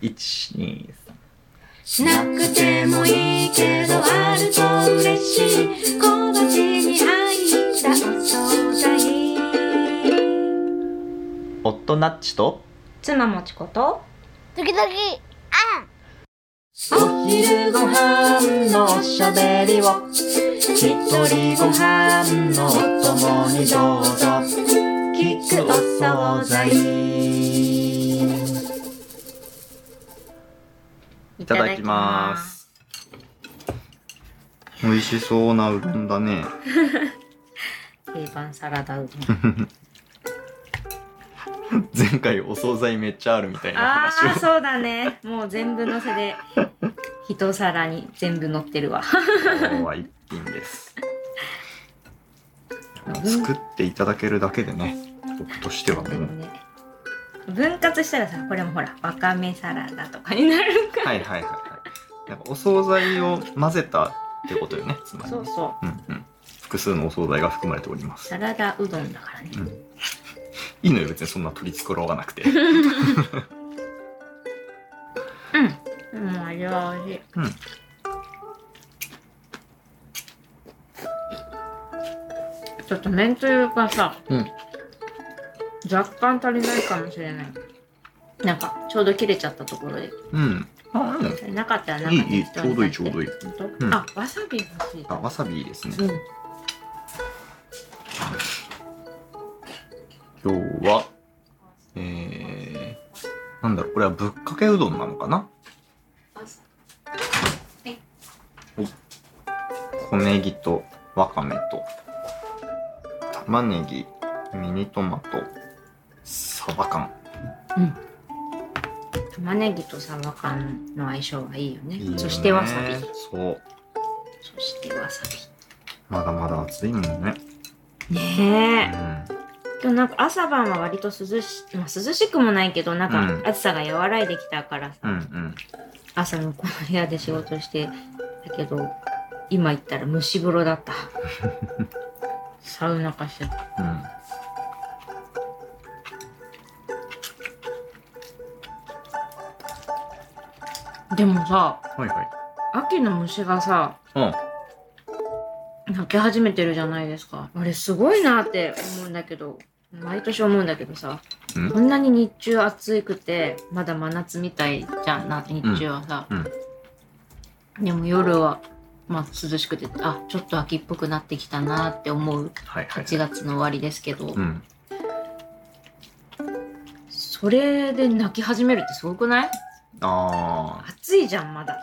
123しなくてもいいけどあると嬉しい。小鉢に入ったお惣菜夫ナッチと妻もちこと？時々お昼ご飯のおしゃべりを。一人ご飯のお供にどうぞ。聞くお惣菜ただきます。美味しそうなうどんだね。定番サラダうどん。前回お惣菜めっちゃあるみたいなあ話を。あそうだね。もう全部のせで一皿に全部乗ってるわ。今日は一品です。作っていただけるだけでね僕としてはもう。ね分割したらさこれもほらわかめサラダとかになるはいはいはいはい。なんかお惣菜を混ぜたってことよねつまりね。そうそう。うんうん。複数のお惣菜が含まれております。サラダうどんだからね。うん。いいのよ別にそんな取り繕わなくて。うん。もう味は美味しい。うん。ちょっと麺つゆがさ、うん。若干足りないかもしれない。なんかちょうど切れちゃったところで。うんあでもなかったらなんいいいいちょうどいいちょうどいい。うん。あわさび欲しい。あわさびいいですね。うん。今日はえー、なんだろう。これはぶっかけうどんなのかな？はい。小ネギとわかめと玉ねぎミニトマトサバ缶玉ねぎとサバ缶の相性がいいよね。いいよね。そしてわさび。そう。そしてわさまだまだ暑いもんね。びうねえ。ん。今日なんか朝晩は割と涼し,、まあ、涼しくもないけどなんうん。か暑さが和らいできたからさ、うんうん。朝のこの部屋で仕事してだけど今行ったら蒸し風呂だった。サウナ化してた。うんでもさはいはい。秋の虫がさうん。鳴き始めてるじゃないですか。あれすごいなって思うんだけど毎年思うんだけどさうん。こんなに日中暑くてまだ真夏みたいじゃんな日中はさ、うん。でも夜はまあ涼しくてあちょっと秋っぽくなってきたなって思うはいはい8月の終わりですけど、うん。それで泣き始めるってすごくない？あ暑いじゃんまだ。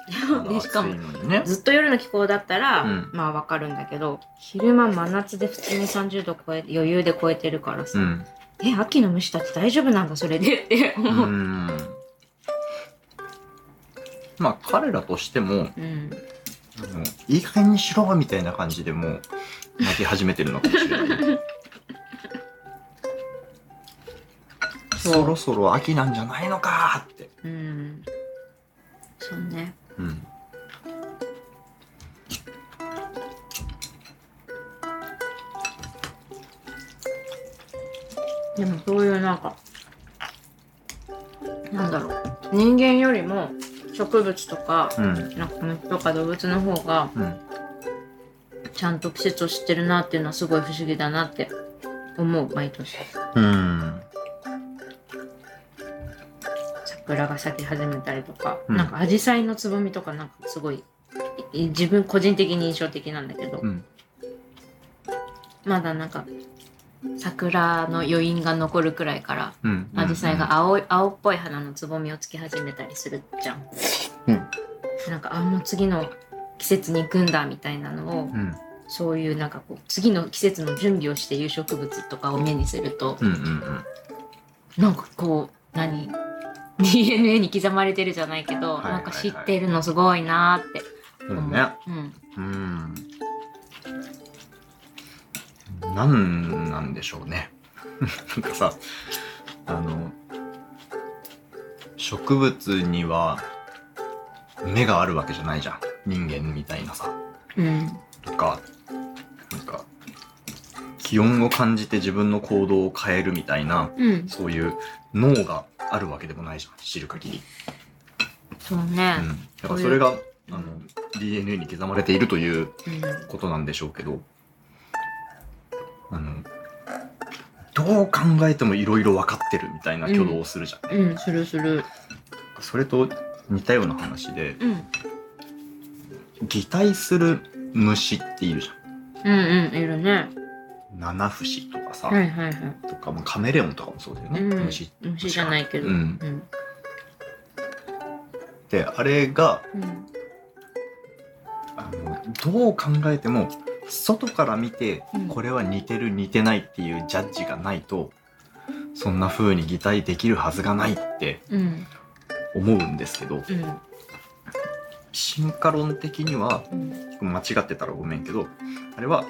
しかもね。ずっと夜の気候だったら、うん。まあわかるんだけど昼間真夏で普通に30度超え余裕で超えてるからさ、うん。え秋の虫たち大丈夫なんだそれで？ってう。思う、ん。まあ彼らとしてもうん、あのいい加減にしろみたいな感じでもう泣き始めてるのかもしれない そろそろ秋なんじゃないのかって。うん。そうね。うん。でもそういうなんかなんだろう。人間よりも植物とかうん。なんか虫とか動物の方がうん。ちゃんと季節を知ってるなっていうのはすごい不思議だなって思う毎年。うん桜が咲き始めたりとか、うん。なんか紫陽花のつぼみとかなんかすごいい自分個人的に印象的なんだけど、うん。まだなんか桜の余韻が残るくらいからうん。紫陽花が青い青っぽい花のつぼみをつけ始めたりするじゃん。うん。なんかあもう次の季節に行くんだみたいなのをうん。そういうなんかこう次の季節の準備をしている植物とかを目にするとうんうんうん。なんかこう何？DNA に刻まれてるじゃないけど、はいはいはい。なんか知ってるのすごいなーって。思う。そう。ねうん。うん。なんなんでしょうね。なんかさあの植物には目があるわけじゃないじゃん。人間みたいなさ。うん。とか気温を感じて自分の行動を変えるみたいなうん。そういう脳があるわけでもないじゃん知る限り。そうね。うん、だからそれがあの DNA に刻まれているといううん。ことなんでしょうけどあのどう考えてもいろいろ分かってるみたいな挙動をするじゃん、うん。するする。それと似たような話でうん。擬態する虫っているじうんうんいるね。ゃん七節とかさ、はいはいはい。とか、まあ、カメレオンとかもそうだよね、うん。虫。虫じゃないけど。うんうん。であれがうんあのどう考えても外から見てうん。これは似てる似てないっていうジャッジがないとそんな風に擬態できるはずがないってうん。思うんですけどうん。進化論的にはうん。間違ってたらごめんけどあれは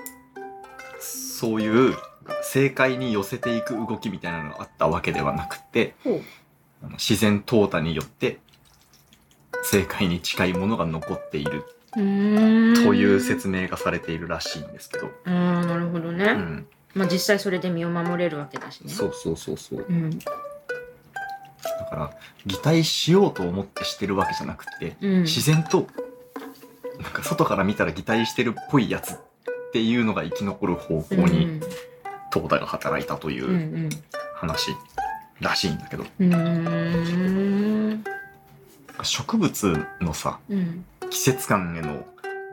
そういう正解に寄せていく動きみたいなのがあったわけではなくて自然淘汰によって正解に近いものが残っているという説明がされているらしいんですけど、あーなるほどね、うん、まあ実際それで身を守れるわけだしね。そうそうそうそう。うん。だから擬態しようと思ってしてるわけじゃなくてうん。自然となんか外から見たら擬態してるっぽいやつっていうのが生き残る方向に淘汰が働いたという話らしいんだけど。植物のさうん。季節感への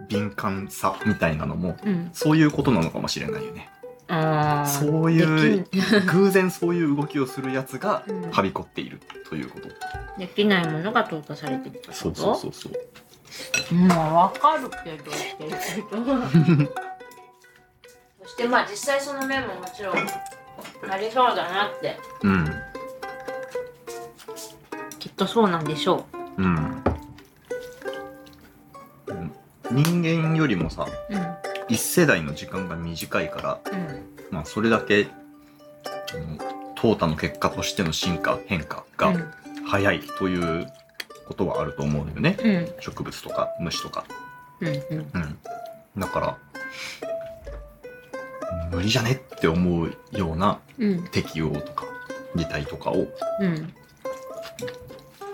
敏感さみたいなのもうん。そういうことなのかもしれないよね。ああそういう 偶然そういう動きをするやつがうん。はびこっているということ。できないものが淘汰されてるそうそうそうそう。うんわかるけど って言ってるとそしてまあ実際その面ももちろんありそうだなってうん。きっとそうなんでしょうん。人間よりもさ、ううん一世代の時間が短いから、うんまあそれだけ、うん淘汰の結果としての進化、変化が早いということはあると思うよね。うん植物とか虫とか。うんうんうん。だから、無理じゃねって思うようなうん。適応とか擬態とかをうん。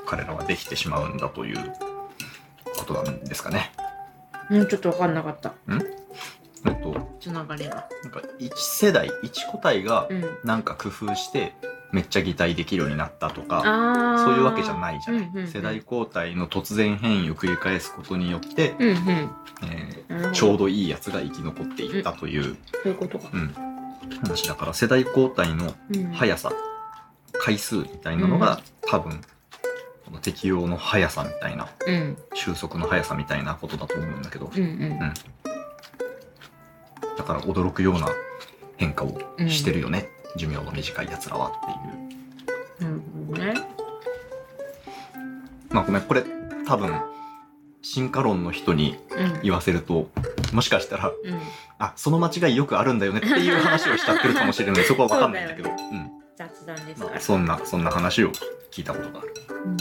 彼らはできてしまうんだということなんですかね。もうちょっと分かんなかった。えっと、つながりが。なんか一世代、一個体がうん。なんか工夫してめっちゃ擬態できるようになったとか、そういうわけじゃないじゃない。うんうんうん。世代交代の突然変異を繰り返すことによって、うんうん。えーちょうどいいやつが生き残っていったという、そういうことか。うん。話だから世代交代のうん。速さ、回数みたいなのが、多分この適応の速さみたいなうん。収束の速さみたいなことだと思うんだけど。うん。うん。だから驚くような変化をしてるよね、寿命の短いやつらはっていう。なるほどね。まあごめんこれ多分進化論の人にうん言わせるともしかしたらうん。あその間違いよくあるんだよねっていう話をしちゃってるかもしれない。そこは分かんないんだけど。雑談ですから。まあ、そんなそんな話を聞いたことがある。うん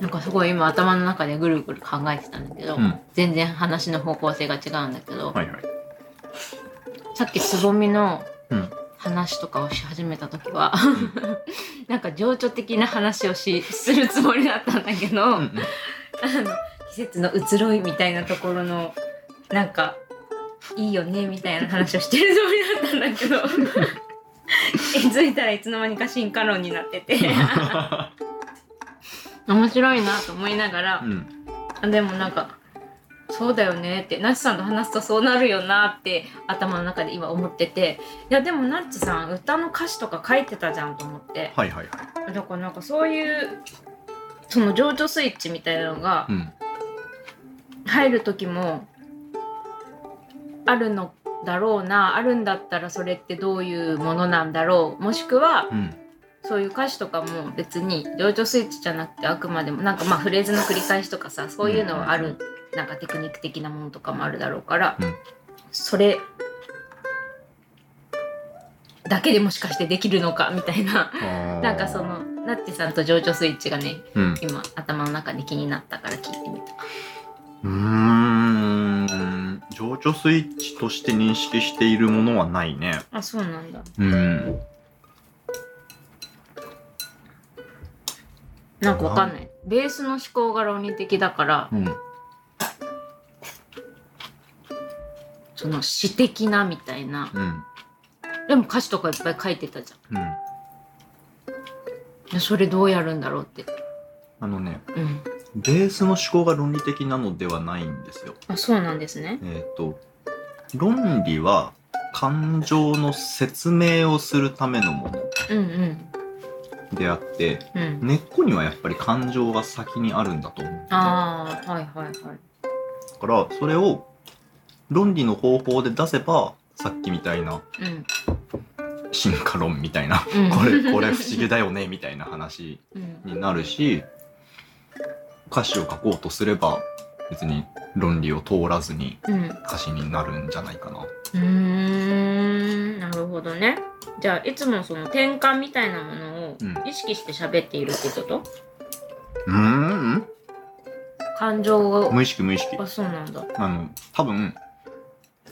なんかすごい今頭の中でぐるぐる考えてたんだけど、うん。全然話の方向性が違うんだけど、はいはい。さっきつぼみのうん。話とかをし始めた時は、なんか情緒的な話をしするつもりだったんだけど、うんうん。あの季節の移ろいみたいなところのなんかいいよねみたいな話をしてるつもりだったんだけど 気づいたらいつの間にか進化論になってて 面白いなと思いながらう、ん。あでもなんかそうだよねってナッチさんと話すとそうなるよなって頭の中で今思ってて。いやでもナッチさん歌の歌詞とか書いてたじゃんと思って。はいはいはい。だからなんかそういうその情緒スイッチみたいなのがうん。入る時もあるのだろうなあるんだったらそれってどういうものなんだろう。もしくはうんそういう歌詞とかも別に情緒スイッチじゃなくてあくまでもなんかまあフレーズの繰り返しとかさそういうのはあるなんかテクニック的なものとかもあるだろうから、うん。それだけでもしかしてできるのかみたいななんかそのナッチさんと情緒スイッチがねうん。今頭の中で気になったから聞いてみた。うーん。情緒スイッチとして認識しているものはないね。あそうなんだ。うんなんかわかんない。ベースの思考が論理的だからうん。その詩的なみたいな。うん。でも歌詞とかいっぱい書いてたじゃうん。んでそれどうやるんだろうって。あのねうん。ベースの思考が論理的なのではないんですよ。あそうなんですね。えっ、と論理は感情の説明をするためのもの。うんうんであってうん。根っこにはやっぱり感情が先にあるんだと思うんだよああはいはいはい。だからそれを論理の方法で出せばさっきみたいなうん。進化論みたいなうん。これこれ不思議だよねみたいな話うん。になるし歌詞を書こうとすれば別に論理を通らずにうん。歌詞になるんじゃないかな。うーんなるほどね。じゃあいつもその転換みたいなものをうん。意識して喋っているってこと、うーん。感情を。無意識無意識。あそうなんだ。あの多分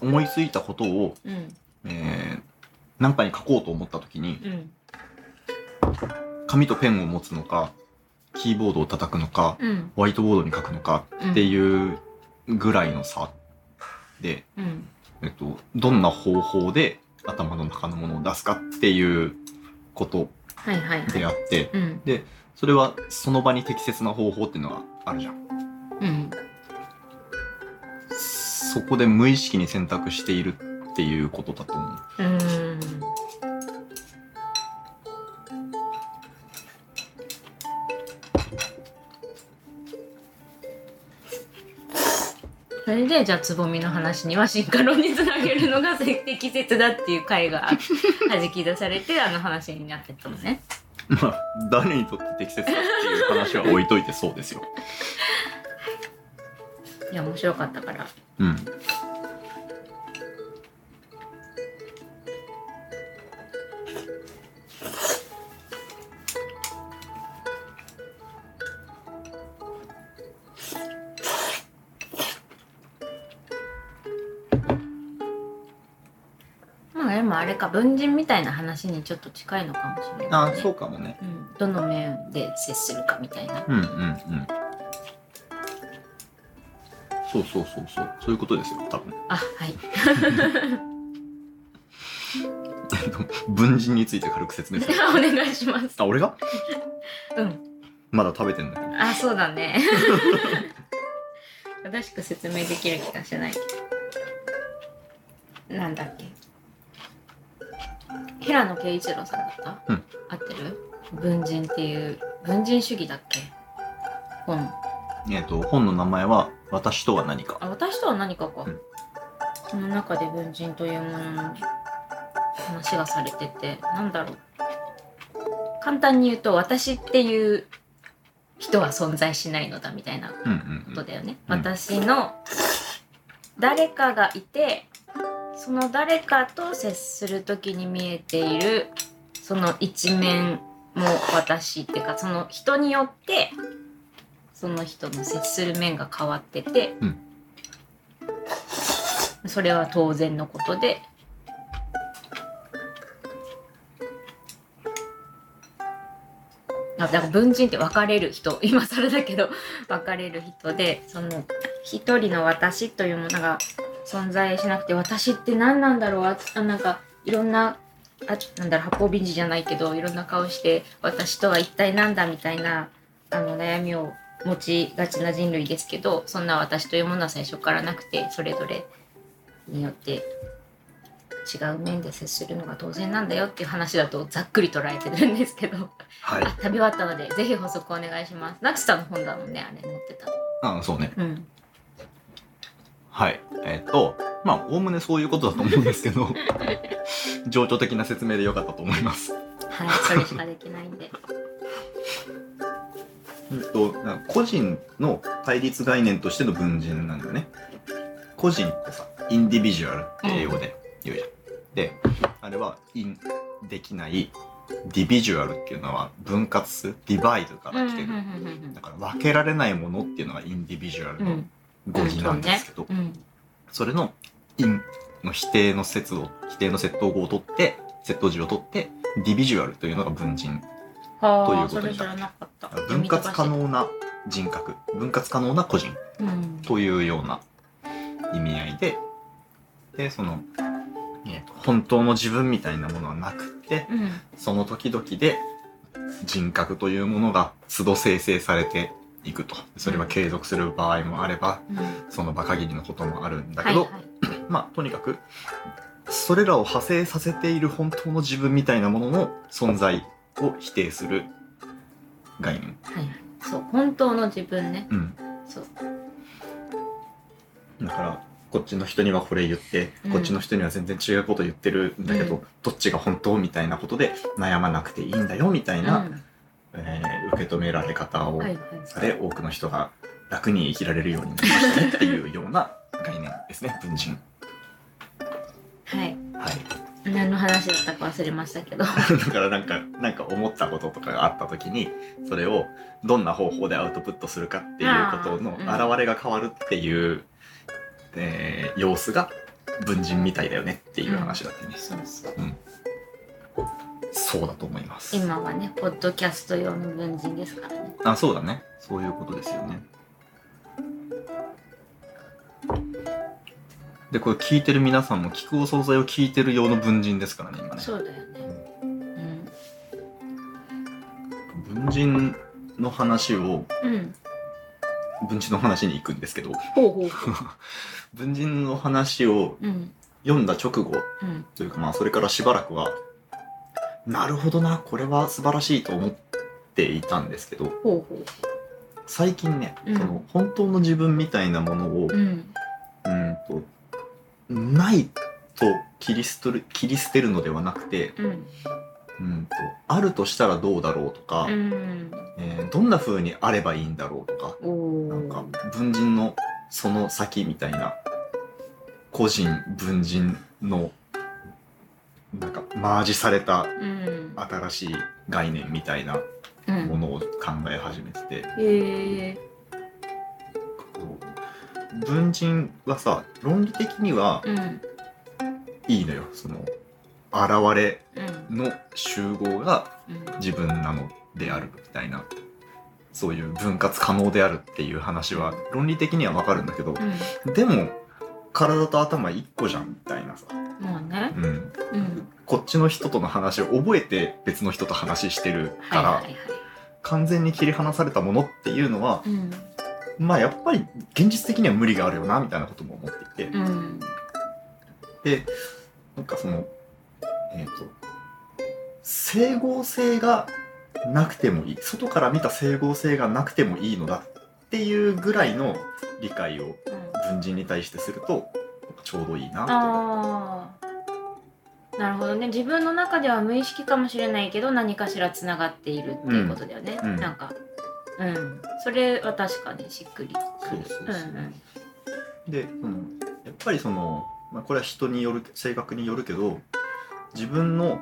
思いついたことを、うん。えー、何かに書こうと思った時にうん。紙とペンを持つのかキーボードを叩くのかうん。ホワイトボードに書くのかっていうぐらいの差で、うんえっと、どんな方法で頭の中のものを出すかっていうことはいはいはいであってうんそれはその場に適切な方法っていうのがあるじゃん。うんそこで無意識に選択しているっていうことだと思う。うれでじゃあつぼみの話には進化論につなげるのが 適切だっていう回が弾き出されてあの話になってったのね。まあ、誰にとって適切だっていう話は置いといてそうですよ。いや面白かったから。うん。か文人みたいな話にちょっと近いのかもしれない、ね。あ、そうかもね。うん、どの面で接するかみたいな。うんうんうん。そうそうそうそう。そういうことですよ、多分。あはい。えっと文人について軽く説明する。お願いします。あ、俺が？うん。まだ食べてんだけど。あそうだね。正しく説明できる気がしない。なんだっけ？平野啓一郎さんだった、うん。合ってる？文人っていう文人主義だっけ？本。えっと、本の名前は、私とは何か。あ私とは何かか、うん。その中で文人というものの話がされててなんだろう。簡単に言うと私っていう人は存在しないのだみたいなこ。とだよね、うん。私の誰かがいてその誰かと接する時に見えているその一面も私っていうかその人によってその人の接する面が変わってて、うん。それは当然のことであだから文人って分かれる人今更だけど分かれる人でその一人の私というものが存在しなくて私って何なんだろう？ああなんかいろんなあなんだろう八方美人じゃないけどいろんな顔して私とは一体なんだみたいなあの悩みを持ちがちな人類ですけどそんな私というものは最初からなくてそれぞれによって違う面で接するのが当然なんだよっていう話だとざっくり捉えてるんですけど、はいあ。食べ終わったのでぜひ補足お願いします。ナクさんの本だもんねあれ持ってた。あ、そうね。うん。はい。えっと、まあ、おおむねそういうことだと思うんですけど、情緒的な説明でよかったと思います。はいそれしかできないんで。うんと、な個人の対立概念としての文人なんだよね。個人ってさ、インディビジュアルって英語で言うじゃん。で、あれは、インできない、ディビジュアルっていうのは分割する、ディバイドから来てる。だから分けられないものっていうのがインディビジュアルのうん。語義なんですけど、うん。それのインの否定の説を、否定の窃盗語を取って、窃盗字を取って、ディビジュアルというのが文人。はあということになかった。分割可能な人格。分割可能な個人。うん。というような意味合いで。でその、えーと本当の自分みたいなものはなくってうん。その時々で人格というものが都度生成されていくと。それは継続する場合もあればうん。その場限りのこともあるんだけど、はいはい。まあとにかくそれらを派生させている本当の自分みたいなものの存在を否定する概念。はいはい。そう本当の自分ね。うん、そう。だからこっちの人にはこれ言って、うん。こっちの人には全然違うこと言ってるんだけど、うん。どっちが本当みたいなことで悩まなくていいんだよみたいな、うんえー受け止められ方をはいはい。され、多くの人が楽に生きられるようになりましたねっていうような概念ですね文人。はい。はい。何の話だったか忘れましたけど。だからなんか、なんか思ったこととかがあった時に、それをどんな方法でアウトプットするかっていうことのあー現れが変わるっていう、えー様子が文人みたいだよねっていう話だってね。そうそうそうだと思います。今はねポッドキャスト用の文人ですからねあ、そうだね。そういうことですよね。で、これ聞いてる皆さんも聞くお惣菜を聞いてる用の文人ですからね、今ね。そうだよねうん文人の話を、うん文人の話に行くんですけど、ほうほうほう 文人の話をうん読んだ直後うんというかまあそれからしばらくはなるほどなこれは素晴らしいと思っていたんですけど最近ね、うん。その本当の自分みたいなものを、ううん。うんとないと切り捨てる切り捨てるのではなくて、うん。うん、とあるとしたらどうだろうとか、うん。えーどんな風にあればいいんだろうとかなんか文人のその先みたいな個人文人のなんかマージされたうん。新しい概念みたいなうん。ものを考え始めてて、う文人はさ論理的にはうん。いいのよ。その現れうん。の集合がうん。自分なのであるみたいなそういう分割可能であるっていう話は論理的にはわかるんだけどでも体と頭一個じゃんみたいなさ、うんもうね。うん、うん。こっちの人との話を覚えて別の人と話してるから、はいはいはい。完全に切り離されたものっていうのはうん。まあやっぱり現実的には無理があるよなみたいなことも思っていて、うん。でなんかそのえっ、と整合性がなくてもいい。外から見た整合性がなくてもいいのだっていうぐらいの理解をうん。文人に対してするとちょうどいいなとなるほどね。自分の中では無意識かもしれないけど何かしらつながっているっていうことだよね、うん。うん。なんか。うん。それは確かにしっくりくる。そうそうそううんで、うん、やっぱりその、まあ、これは人による性格によるけど自分の、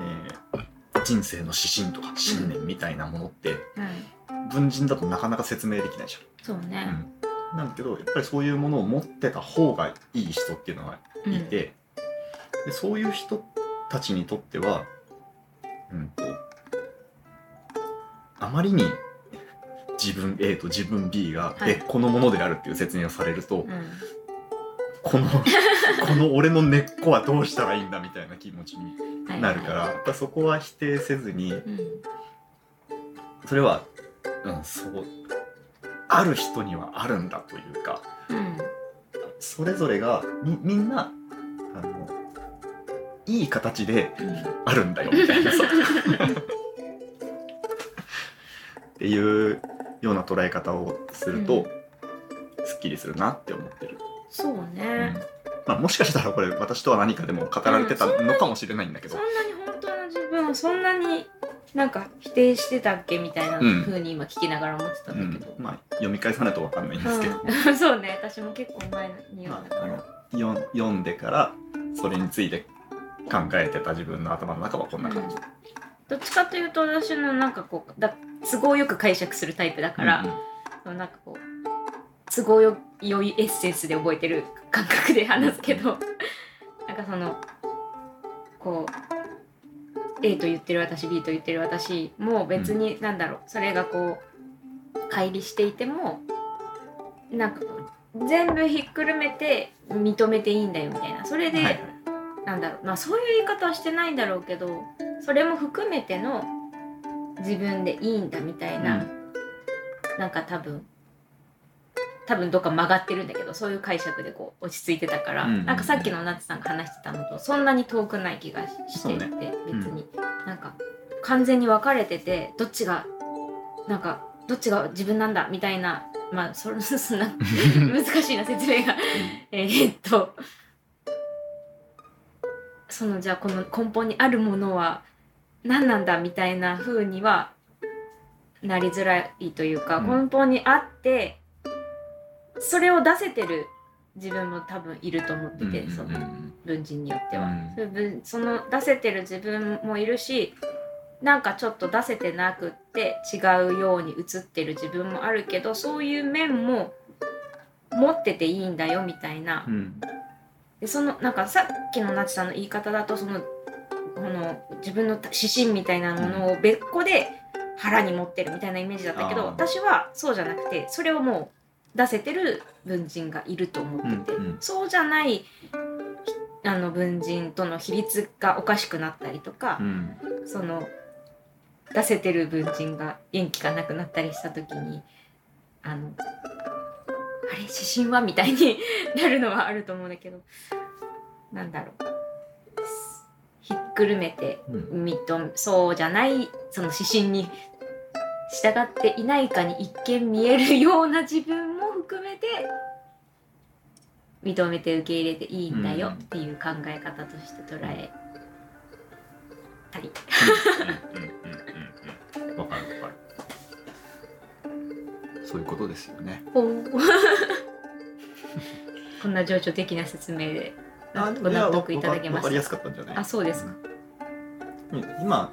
えー人生の指針とか信念みたいなものって、うん。文人だとなかなか説明できないじゃん。そうね、うん、なんだけどやっぱりそういうものを持ってた方がいい人っていうのがうん。いて、でそういう人たちにとっては、うんと、あまりに自分 A と自分 B がはい。別個のものであるっていう説明をされると、うん。この この俺の根っこはどうしたらいいんだみたいな気持ちにはい。なるから、やっぱそこは否定せずにうん。それは、うん、そうある人にはあるんだというかうんそれぞれがみみんなあのいい形でうんあるんだよみたいな。さっていうような捉え方をすると、うんすっきりするなって思ってる。そううん。ね、まあ、もしかしたらこれ私とは何かでも語られてたのかもしれないんだけど。そんなに本当の自分をそんなになんか否定してたっけみたいなうん風に今聞きながら思ってたうんだけど、ん。まあ、読み返さないと分かんないんですけど、う んそうね私も結構前に読んだまあ、あから、のよ読んでからそれについて考えてた自分の頭の中はこんな感じ。どっちかというと私のなんかこうだ都合よく解釈するタイプだから、うんうん。なんかこう都合よ良いエッセンスで覚えてる感覚で話すけどなんかそのこ A と言ってる私 B と言ってる私も別になんだろうそれがこう乖離していてもなんか全部ひっくるめて認めていいんだよみたいな。それで、はいなんだろう。まあそういう言い方はしてないんだろうけどそれも含めての自分でいいんだみたいな、なんか多分多分どっか曲がってるんだけどそういう解釈でこう落ち着いてたから、うんうんうん。なんかさっきのナツさんが話してたのとそんなに遠くない気がししてて、そう別に、なんか完全に分かれててどっちがなんかどっちが自分なんだみたいなまあそれ そんな 難しいな説明が。えーっとそのじゃあこの根本にあるものは何なんだみたいな風にはなりづらいというか、うん。根本にあってそれを出せてる自分も多分いると思ってて、うんそのうんうん。文人によっては、うん。その出せてる自分もいるしなんかちょっと出せてなくって違うように映ってる自分もあるけどそういう面も持ってていいんだよみたいな。うん。でそのなんかさっきのなちさんの言い方だとそのこの自分の指針みたいなものを別個で腹に持ってるみたいなイメージだったけどあー。私はそうじゃなくてそれをもう出せてる文人がいると思ってて、うんうん。そうじゃないひあの文人との比率がおかしくなったりとかう、ん。その出せてる文人が元気がなくなったりした時にあのあれ？指針は？みたいに なるのはあると思うんだけどなんだろう。ひっくるめてうん。そうじゃないその指針に従っていないかに一見見えるような自分も含めて認めて受け入れていいんだようん。っていう考え方として捉えたり。わかるわかる。そういうことですよね。こんな情緒的な説明であご納得いただけまわかりやすすかったんじゃない？あそうですか。うん。今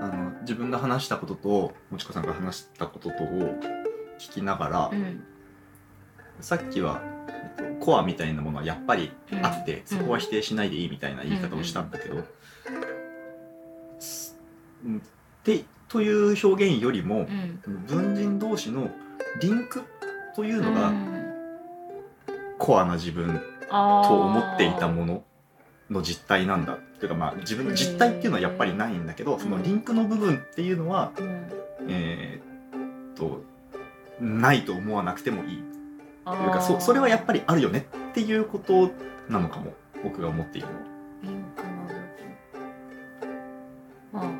あの自分が話したことともちこさんが話したこととを聞きながら、うんさっきは、えっと、コアみたいなものはやっぱりあって、うん。そこは否定しないでいいみたいな言い方をしたんだけど、すうんでという表現よりもう、ん。文人同士のリンクというのがうん。コアな自分と思っていたものの実態なんだっていうかまあ自分の実態っていうのはやっぱりないんだけど、ん。そのリンクの部分っていうのは、うん。えーっとないと思わなくてもいい。あというかそそれはやっぱりあるよねっていうことなのかも僕が思っているのは、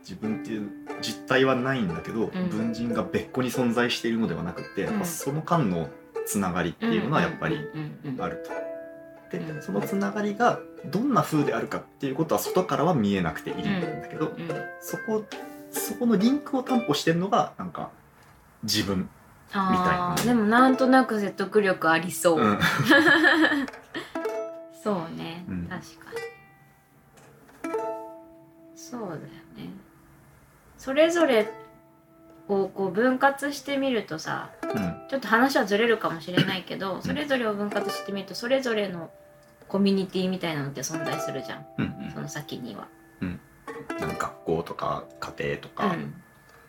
自分っていう実態はないんだけど、ん。文人が別個に存在しているのではなくて、やっぱその間のつながりっていうのはやっぱりあると。でうん。そのつながりがどんな風であるかっていうことは外からは見えなくていいんだけど、うん。そこそこのリンクを担保してるのがなんか自分、あでもなんとなく説得力ありそう、うん。そうね、うん。確かに。そうだよね。それぞれをこう分割してみるとさうん。ちょっと話はずれるかもしれないけどん。それぞれを分割してみるとそれぞれのコミュニティみたいなのって存在するじゃんうん。その先には。うん。なんか学校とか家庭とか、うん、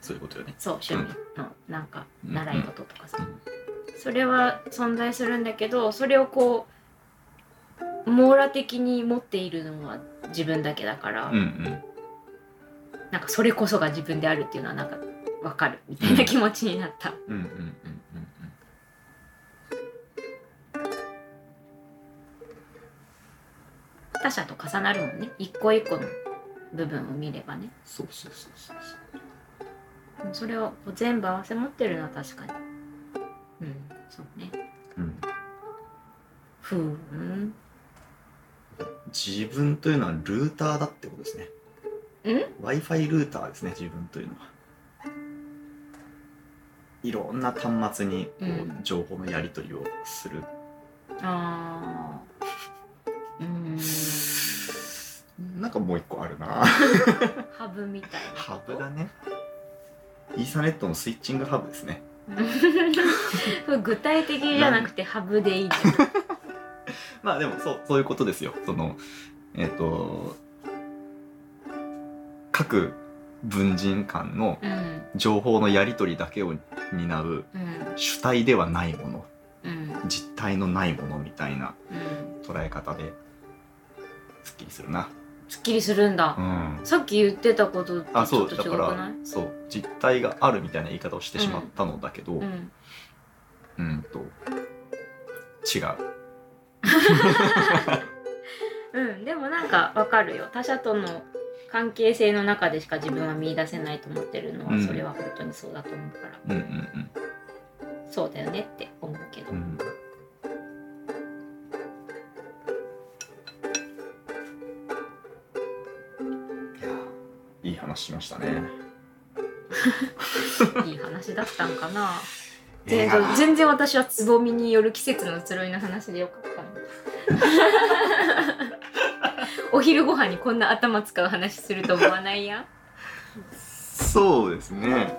そういうことよね。そう趣味。のなんかうん。習い事とかさ、うんそれは存在するんだけどそれをこう網羅的に持っているのは自分だけだから、うんうん。なんかそれこそが自分であるっていうのはなんか分かるみたいな気持ちになった。うんうんうんうん。他者と重なるもんね。一個一個の部分を見ればね。そうそうそうそうそうそれをこう全部合わせ持ってるのは確かにうんそうねうんふーん自分というのはルーターだってことですね。ん？Wi-Fi ルーターですね、自分というのは。いろんな端末にこう、うん情報のやり取りをする。あーうーんなんかもう一個あるな。ハブみたいなハブだね。イーサネットのスイッチングハブですね。具体的じゃなくてハブでいい まあでもそうそういうことですよ。そのえっ、と各文人間のうん。情報のやり取りだけを担ううん。主体ではないもの。うん。実体のないものみたいなうん。捉え方ですっきりするなすっきりするんだ、うん。さっき言ってたこととあちょっと違くない？そう実体があるみたいな言い方をしてしまったのだけど、うん。うんと違う。うん、でもなんかわかるよ。他者との関係性の中でしか自分は見出せないと思ってるのは、うん。それは本当にそうだと思うから。うんうん。そうだよねって思うけど、うん話しましたね。いい話だったんかな。映全画然全然私はつぼみによる季節の移ろいの話でよかった。の お昼ご飯にこんな頭使う話すると思わないや？そうですね。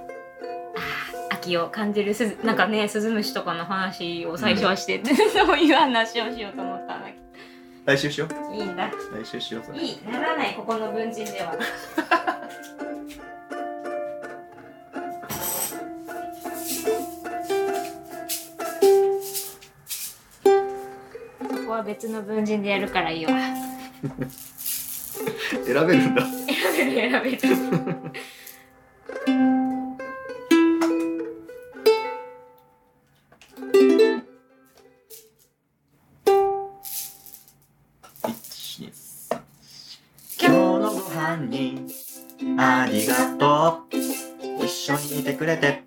秋を感じるすずなんかねスズムシとかの話を最初はして、そういう話をしようと思ったんだけ来週しよう。どいいんだ来週しよういい。ならないここの文人ではは別の文人でやるからいいよ 選べるんだ。選べる選べる1 2 3今日のご飯にありがとう。一緒にいてくれて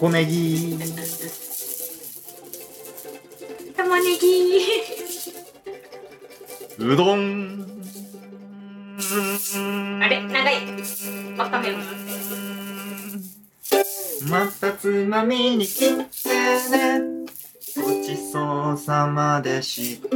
小ネギ。玉ねぎ。うどん。あれ？長い。わかめまたつまみに来てね。ごちそうさまでした